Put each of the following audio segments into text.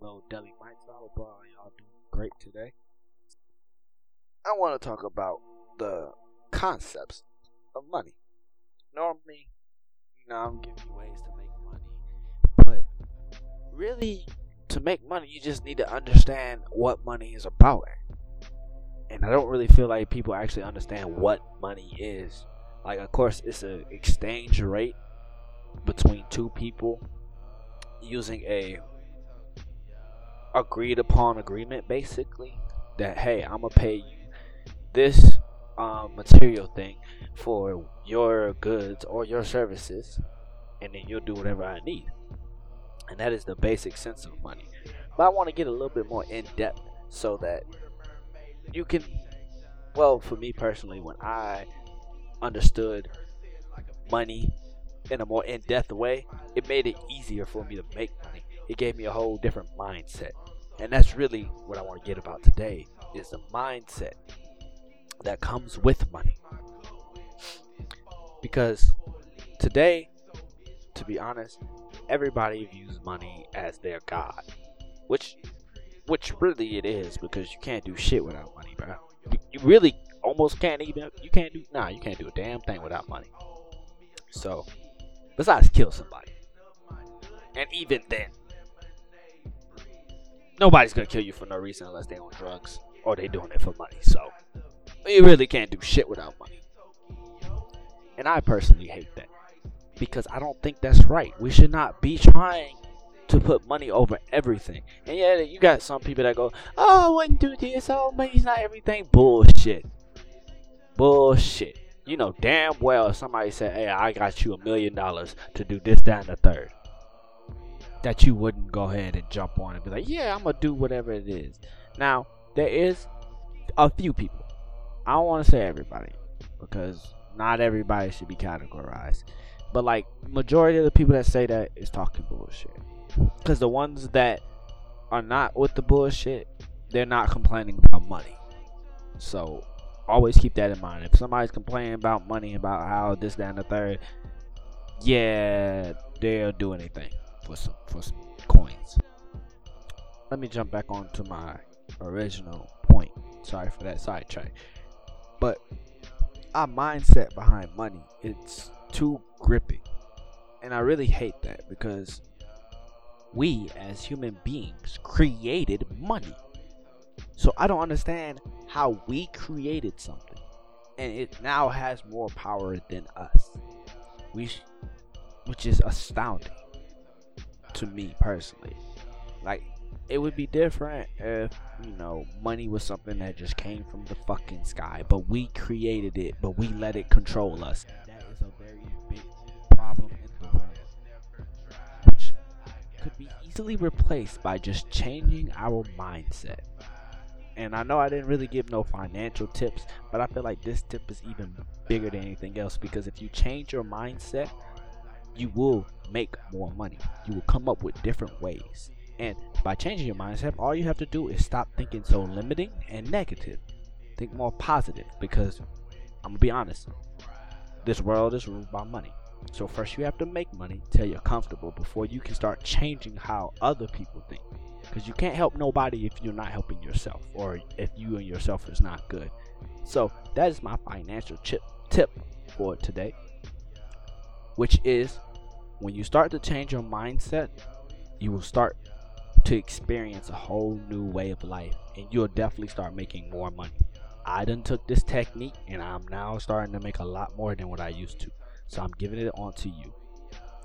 Lil Deli Mics. I uh, y'all doing great today. I want to talk about the concepts of money. Normally, you know, I'm giving you ways to make money, but really, to make money, you just need to understand what money is about. And I don't really feel like people actually understand what money is. Like, of course, it's an exchange rate between two people using a agreed upon agreement basically that hey i'm gonna pay you this um, material thing for your goods or your services and then you'll do whatever i need and that is the basic sense of money but i want to get a little bit more in depth so that you can well for me personally when i understood money in a more in-depth way, it made it easier for me to make money. It gave me a whole different mindset. And that's really what I want to get about today is the mindset that comes with money. Because today, to be honest, everybody views money as their god. Which which really it is because you can't do shit without money, bro. You, you really almost can't even you can't do nah, you can't do a damn thing without money. So Besides, kill somebody. And even then, nobody's gonna kill you for no reason unless they on drugs or they doing it for money. So you really can't do shit without money. And I personally hate that because I don't think that's right. We should not be trying to put money over everything. And yeah, you got some people that go, "Oh, I wouldn't do this. Oh, money's not everything." Bullshit. Bullshit you know damn well somebody said, "Hey, I got you a million dollars to do this, that, and the third, that you wouldn't go ahead and jump on and be like, "Yeah, I'm gonna do whatever it is." Now, there is a few people. I don't want to say everybody because not everybody should be categorized. But like majority of the people that say that is talking bullshit. Because the ones that are not with the bullshit, they're not complaining about money. So always keep that in mind. If somebody's complaining about money, about how this, that, and the third, yeah, they'll do anything for some for some coins. Let me jump back onto my original point. Sorry for that sidetrack. But our mindset behind money, it's too gripping. And I really hate that because we as human beings created money. So I don't understand how we created something and it now has more power than us. We sh- which is astounding to me personally. Like it would be different if, you know, money was something that just came from the fucking sky, but we created it, but we let it control us. That is a very big problem in the world. Which could be easily replaced by just changing our mindset. And I know I didn't really give no financial tips, but I feel like this tip is even bigger than anything else because if you change your mindset, you will make more money. You will come up with different ways. And by changing your mindset, all you have to do is stop thinking so limiting and negative. Think more positive because I'm gonna be honest. This world is ruled by money. So first you have to make money till you're comfortable before you can start changing how other people think because you can't help nobody if you're not helping yourself or if you and yourself is not good so that is my financial chip tip for today which is when you start to change your mindset you will start to experience a whole new way of life and you'll definitely start making more money i done took this technique and i'm now starting to make a lot more than what i used to so i'm giving it on to you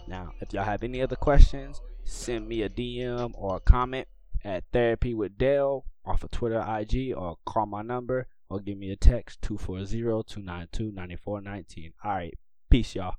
now if y'all have any other questions send me a dm or a comment at Therapy with Dale off of Twitter, IG, or call my number or give me a text 240 292 9419. All right. Peace, y'all.